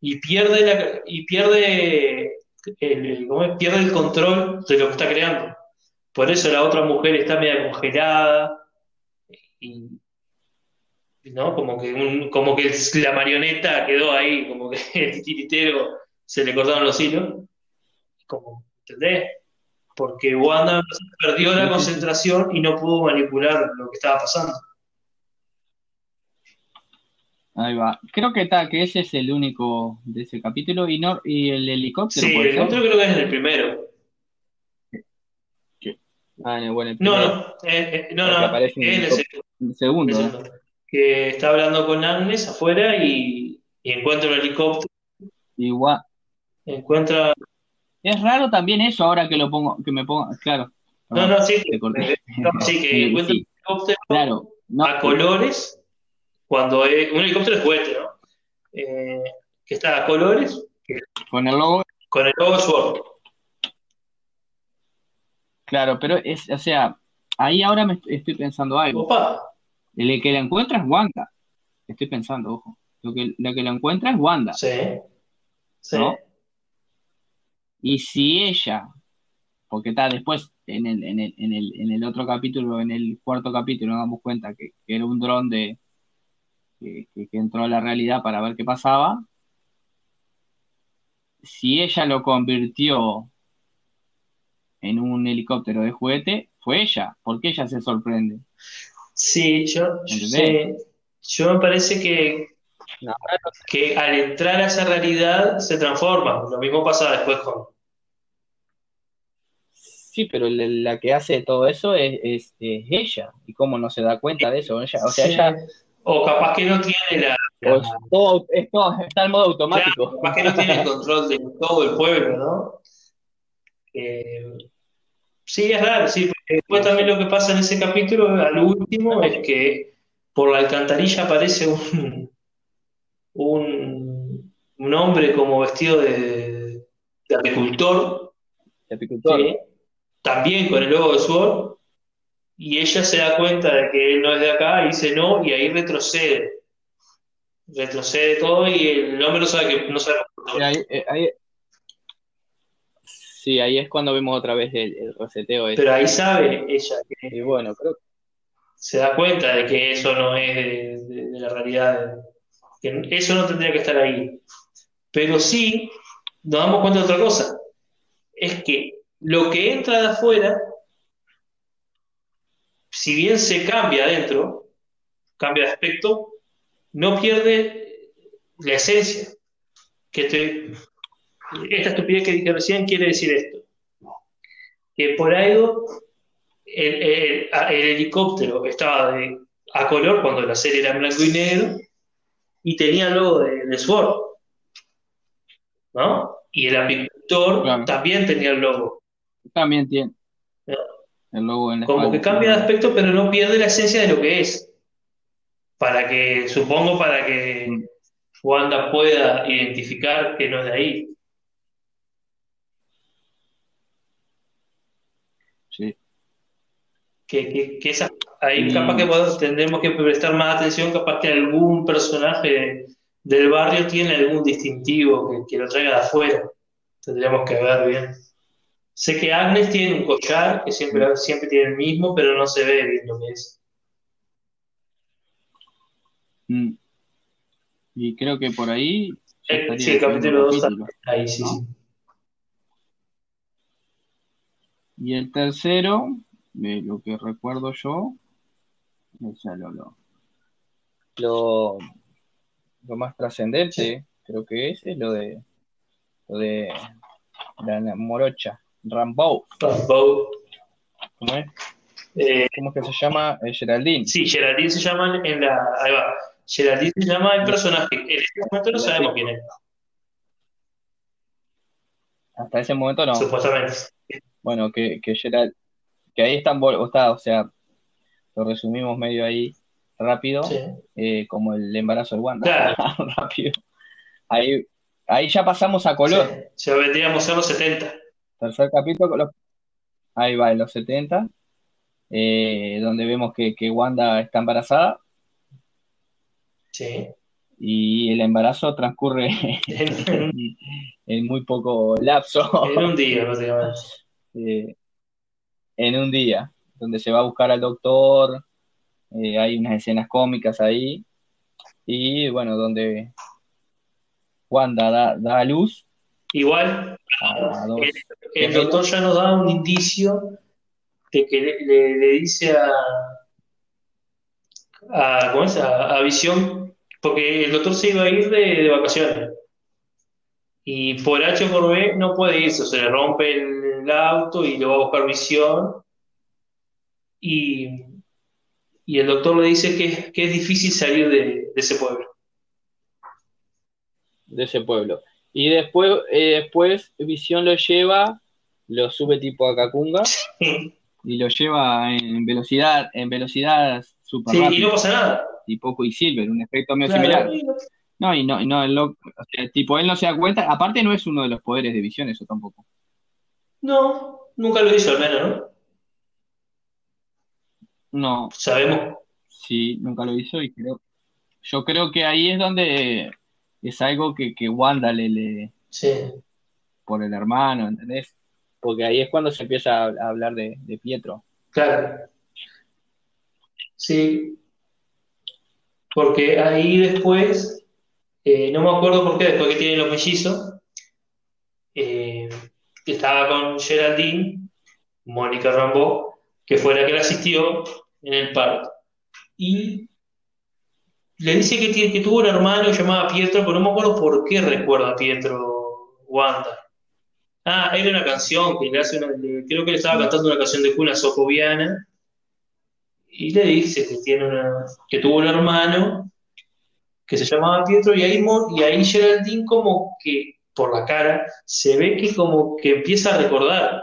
B: y pierde, la, y pierde, el, pierde el control de lo que está creando. Por eso la otra mujer está media congelada y, ¿no? Como que, como que la marioneta quedó ahí, como que el tiritero se le cortaron los hilos. Como, ¿Entendés? Porque Wanda perdió la concentración y no pudo manipular lo que estaba pasando.
A: Ahí va. Creo que, está, que ese es el único de ese capítulo. ¿Y, no, y el helicóptero?
B: Sí, el helicóptero creo que es el primero.
A: Ah, bueno,
B: el no, no, eh, eh, no, no, es
A: el, segundo.
B: Que está hablando con Agnes afuera y, y encuentra un helicóptero.
A: Igual.
B: Encuentra
A: es raro también eso ahora que lo pongo, que me ponga, claro.
B: No, no, sí, que, sí, que encuentra un helicóptero
A: claro,
B: a colores, cuando es, un helicóptero es juguete, ¿no? Eh, que está a colores.
A: con el logo.
B: Con el logo Sword.
A: Claro, pero es, o sea, ahí ahora me estoy pensando algo.
B: Opa.
A: El que la encuentra es Wanda. Estoy pensando, ojo. Lo que, la que la encuentra es Wanda.
B: Sí. Sí.
A: Y si ella, porque está después en el, en el, en el, en el otro capítulo, en el cuarto capítulo, nos damos cuenta que, era un dron de que, entró a la realidad para ver qué pasaba. Si ella lo convirtió en un helicóptero de juguete, fue ella, porque ella se sorprende.
B: Sí, yo, yo me parece que que al entrar a esa realidad se transforma. Lo mismo pasa después con.
A: Sí, pero la que hace todo eso es, ella. ¿Y cómo no se da cuenta de eso? o sea,
B: O capaz que no tiene la.
A: todo, está en modo automático.
B: capaz que no tiene el control de todo el pueblo, ¿no? sí, es raro, sí. después también lo que pasa en ese capítulo, al último, es que por la alcantarilla aparece un, un, un hombre como vestido de, de apicultor,
A: de apicultor.
B: ¿sí? también con el logo de Sword, y ella se da cuenta de que él no es de acá y dice no, y ahí retrocede. Retrocede todo y el hombre no sabe que no sabe
A: Sí, ahí, eh, ahí- sí, ahí es cuando vemos otra vez el, el reseteo ese.
B: Pero ahí sabe ella que
A: Y bueno, creo
B: se da cuenta de que eso no es de, de- de la realidad, eso no tendría que estar ahí. Pero sí nos damos cuenta de otra cosa, es que lo que entra de afuera, si bien se cambia adentro, cambia de aspecto, no pierde la esencia. Que esta estupidez que dije recién quiere decir esto, que por algo el, helicóptero estaba a color cuando la serie era en blanco y negro y tenía el logo de, de Sword, ¿no? Y el apicultor
A: Claro.
B: también tenía el logo.
A: también tiene el logo en la
B: Como que cambia de aspecto, pero no pierde la esencia de lo que es. Para que, supongo, para que. Wanda pueda identificar que no es de ahí.
A: Sí.
B: Que, que, que ahí
A: Mm.
B: capaz que podemos- tendremos que prestar más atención, capaz que algún personaje del barrio tiene algún distintivo que, que lo traiga de afuera. Tendríamos que ver bien. Sé que Agnes tiene un collar que siempre, siempre tiene el mismo, pero no se ve bien lo que es.
A: Mm. Y creo que por ahí
B: Eh, sí, el capítulo dos
A: capítulo.
B: Ahí sí,
A: ¿no?
B: sí.
A: Y el tercero, de lo que recuerdo yo, es lo, lo, lo, lo más trascendente, creo que es, es lo de lo de la, la morocha, Rambo,
B: Rambo.
A: ¿cómo es?
B: Eh,
A: ¿Cómo es que se llama? Eh, Geraldine.
B: sí, Geraldine se llama en la. Ahí va. Geraldine se llama el personaje. En este momento no sabemos quién es,
A: Hasta ese momento no.
B: supuestamente.
A: Bueno, que, que Gerald, que ahí están, o está, o sea, lo resumimos medio ahí rápido,
B: Sí.
A: eh, como el embarazo de Wanda,
B: Claro.
A: rápido. Ahí, ahí ya pasamos a color.
B: Sí, ya vendríamos a los 70.
A: Tercer capítulo, los- ahí va, en los 70, eh, donde vemos que, que Wanda está embarazada
B: Sí.
A: y el embarazo transcurre
B: En,
A: en muy poco lapso,
B: en un día, prácticamente.
A: eh, en un día, donde se va a buscar al doctor, eh, hay unas escenas cómicas ahí, y bueno, donde Wanda da, da a luz
B: Igual,
A: a, a dos.
B: el, el doctor ya nos da un indicio de que le, le- le dice a, a, ¿cómo es? A, a Visión, porque el doctor se iba a ir de, de vacaciones. Y por H o por B no puede irse, se le rompe el, auto y le va a buscar Visión. Y, y el doctor le dice que, que es difícil salir de, de ese pueblo.
A: de ese pueblo. Y después, eh, después Visión lo lleva, lo sube tipo a Cacunga y lo lleva en velocidad, en velocidad super
B: Sí, y no pasa nada.
A: tipo Quicksilver, un efecto medio
B: Claro,
A: similar.
B: y no-
A: No, y no, y no, el loco- o sea, tipo, él no se da cuenta, aparte no es uno de los poderes de Visión, eso tampoco.
B: No, nunca lo hizo al menos, ¿no?
A: No,
B: Sabemos.
A: sí, nunca lo hizo y creo, yo creo que ahí es donde es algo que, que Wanda le, le,
B: Sí.
A: por el hermano, ¿entendés? Porque ahí es cuando se empieza a, hablar de, de Pietro.
B: Claro. Sí. Porque ahí después, eh, no me acuerdo por qué, después que tienen los mellizos, eh, que estaba con Geraldine, Mónica Rambeau, que fue la que la asistió en el parto. Y le dice que, tiene- que tuvo un hermano llamado Pietro, pero no me acuerdo por qué recuerda a Pietro Wanda. Ah, era una canción que le hace una, le- creo que le estaba cantando una canción de cuna socoviana y le dice que tiene una, que tuvo un hermano que se llamaba Pietro y ahí, y ahí Geraldine como que por la cara se ve que como que empieza a recordar,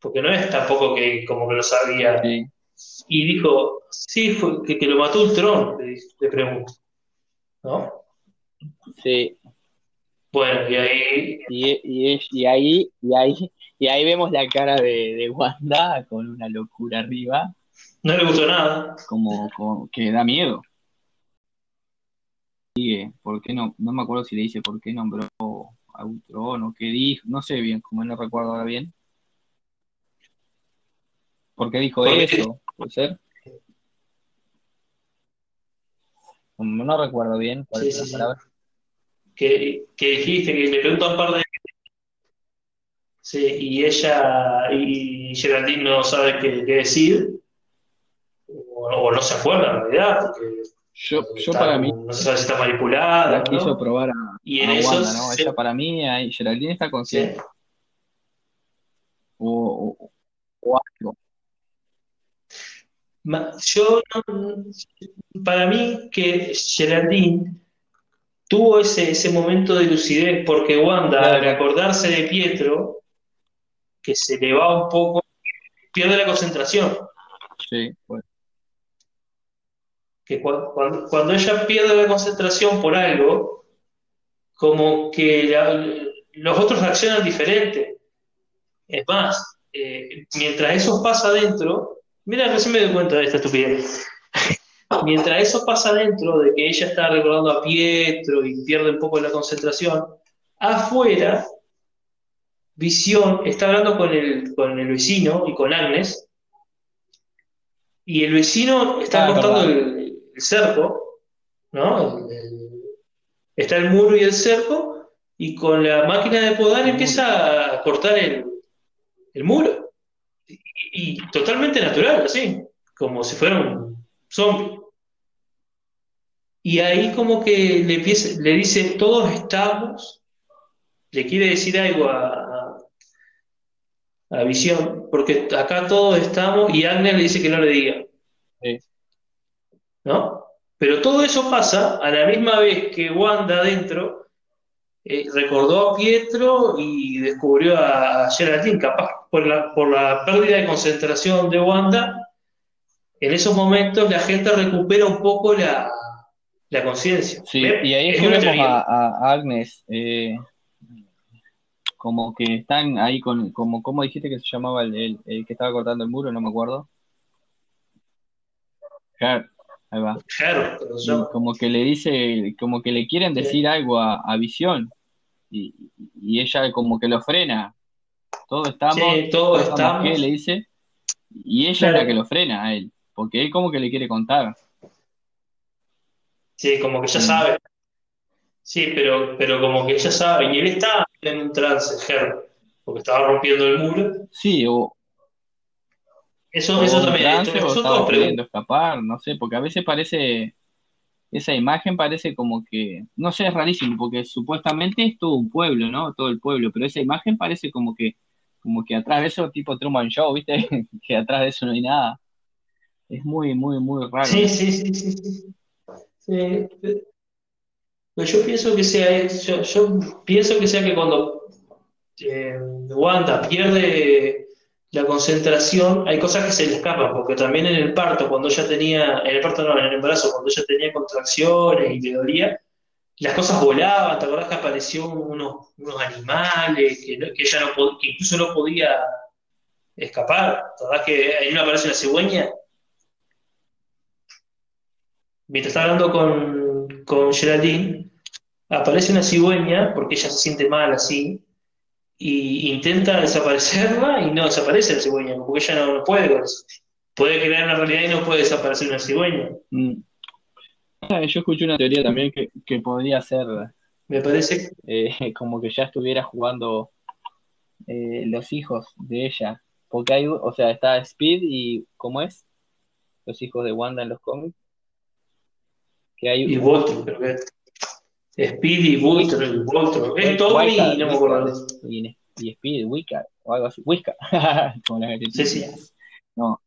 B: porque no es tampoco que como que lo sabía
A: Sí.
B: y dijo, sí, fue que, que lo mató Ultron, le, le pregunto, ¿no?
A: Sí.
B: Bueno, y ahí.
A: Y, y, ahí, y ahí, y ahí vemos la cara de, de Wanda con una locura arriba.
B: No le gustó nada.
A: Como, como que da miedo. Sigue, ¿por qué no? No me acuerdo si le dice por qué nombró a Ultron o qué dijo, no sé bien, como no recuerdo ahora bien. ¿Por qué dijo eso? ¿Puede ser? No recuerdo bien cuál es la palabra.
B: Que, que, dijiste, que le preguntó un par de Sí, y ella y Geraldine no sabe qué, decir, o, no se acuerda en realidad, porque
A: yo, yo para mí.
B: No se sabe si está manipulada.
A: La quiso probar a, y en Wanda, ¿no? Ella para mí, ahí, Geraldine está consciente. O, o, algo.
B: Yo, para mí, que Geraldine tuvo ese, ese momento de lucidez porque Wanda, al acordarse de Pietro, que se le va un poco, pierde la concentración.
A: Sí, bueno.
B: Que cuando, ella pierde la concentración por algo, como que los otros reaccionan diferente. Es más, eh, mientras eso pasa adentro, mira, recién me doy cuenta de esta estupidez. mientras eso pasa adentro, de que ella está recordando a Pietro y pierde un poco la concentración, afuera Visión está hablando con el, con el vecino y con Agnes, y el vecino está ah, cortando el, cerco, ¿no? está el muro y el cerco, y con la máquina de podar empieza a cortar el, muro. Y, totalmente natural, así, como si fuera un zombie. Y ahí como que le, le dice, todos estamos, le quiere decir algo a, a visión, porque acá todos estamos y Agnes le dice que no le diga. ¿No? Pero todo eso pasa a la misma vez que Wanda adentro eh, recordó a Pietro y descubrió a, Geraldine, capaz por la, por la pérdida de concentración de Wanda, en esos momentos la gente recupera un poco la, conciencia.
A: Sí, y ahí vemos a, Agnes. Eh, como que están ahí con, como, ¿cómo dijiste que se llamaba el, el, que estaba cortando el muro? No me acuerdo. Her, ahí va. como que le dice, como que le quieren decir algo a, a Visión y, y, ella como que lo frena. Todos estamos,
B: sí, todos estamos.
A: ¿qué? Le dice. Y ella es la que lo frena a él, porque él como que le quiere contar.
B: Sí, como que ya sabe. Sí, pero, pero como que ella sabe, y él está en un trance, porque estaba rompiendo el muro.
A: Sí, o.
B: Eso, eso también.
A: estaba queriendo escapar, no sé, porque a veces parece. Esa imagen parece como que. No sé, es rarísimo, porque supuestamente es todo un pueblo, ¿no? Todo el pueblo, pero esa imagen parece como que. Como que atrás de eso, tipo Truman Show, ¿viste? que atrás de eso no hay nada. Es muy, muy, muy raro.
B: Sí, sí, sí, sí. sí. sí. Pues yo pienso que sea, yo, pienso que sea que cuando eh, Wanda pierde la concentración, hay cosas que se le escapan, porque también en el parto, cuando ella tenía, en el parto no, en el embarazo, cuando ella tenía contracciones y le dolía, las cosas volaban, ¿te acordás que apareció unos, animales que, ella no que incluso no podía escapar? ¿Te acordás que ahí no aparece una cigüeña? Mientras está hablando con, con Geraldine, aparece una cigüeña, porque ella se siente mal así, y intenta desaparecerla y no desaparece la cigüeña, porque ella no, puede con eso. Puede crear una realidad y no puede desaparecer una cigüeña. Mm.
A: Ah, yo escuché una teoría también que, podría ser.
B: Me parece.
A: Eh, como que ya estuviera jugando eh, los hijos de ella. Porque hay, o sea, está Speed y. ¿Cómo es? Los hijos de Wanda en los cómics. Que hay,
B: y Walter, creo que Speedy, Voltron, Voltron. Es Tommy y no me acuerdo. Y,
A: y Speed, Wicca, o algo así. Wicca.
B: Como la sí, sí.
A: No.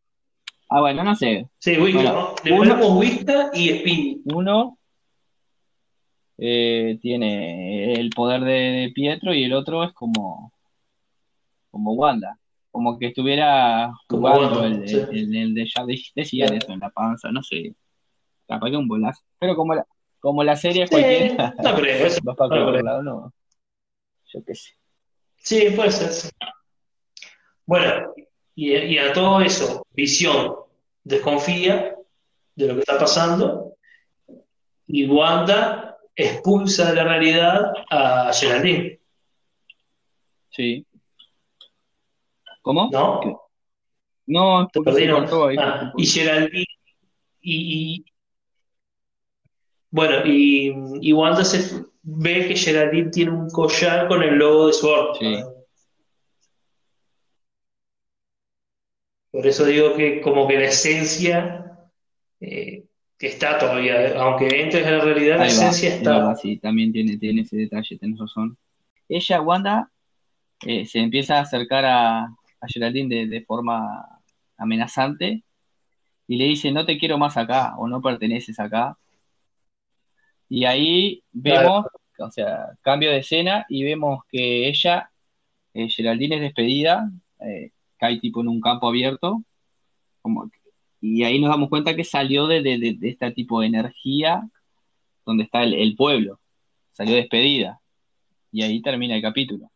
A: Ah, bueno, no sé.
B: Sí, Wicca, ¿no? Le ponemos Wicca y Speedy.
A: Uno eh, tiene el poder de, Pietro y el otro es como como Wanda. Como que estuviera jugando el, el, el, de ya decía eso en la panza, no sé. Capaz que un bolazo. Pero como la, como la serie cualquiera. No creo, eso, vas para no, lado, no. Yo qué sé.
B: Sí, puede ser. Bueno, y, y a todo eso, Visión desconfía de lo que está pasando y Wanda expulsa de la realidad a Geraldine.
A: Sí. ¿Cómo?
B: ¿No?
A: No,
B: porque ahí. Ah, y Geraldine y, bueno, y, y, Wanda se ve que Geraldine tiene un collar con el logo de Sword. Sí. Por eso digo que como que la esencia eh, está todavía, aunque entres en la realidad, la esencia está.
A: sí, también tiene, tiene ese detalle, tenés razón. Ella, Wanda, eh, se empieza a acercar a, a Geraldine de, forma amenazante y le dice, no te quiero más acá o no perteneces acá. Y ahí vemos, o sea, cambio de escena y vemos que ella, eh, Geraldine es despedida, eh, cae tipo en un campo abierto, como, y ahí nos damos cuenta que salió de, de, este tipo de energía donde está el, el pueblo, salió despedida. Y ahí termina el capítulo.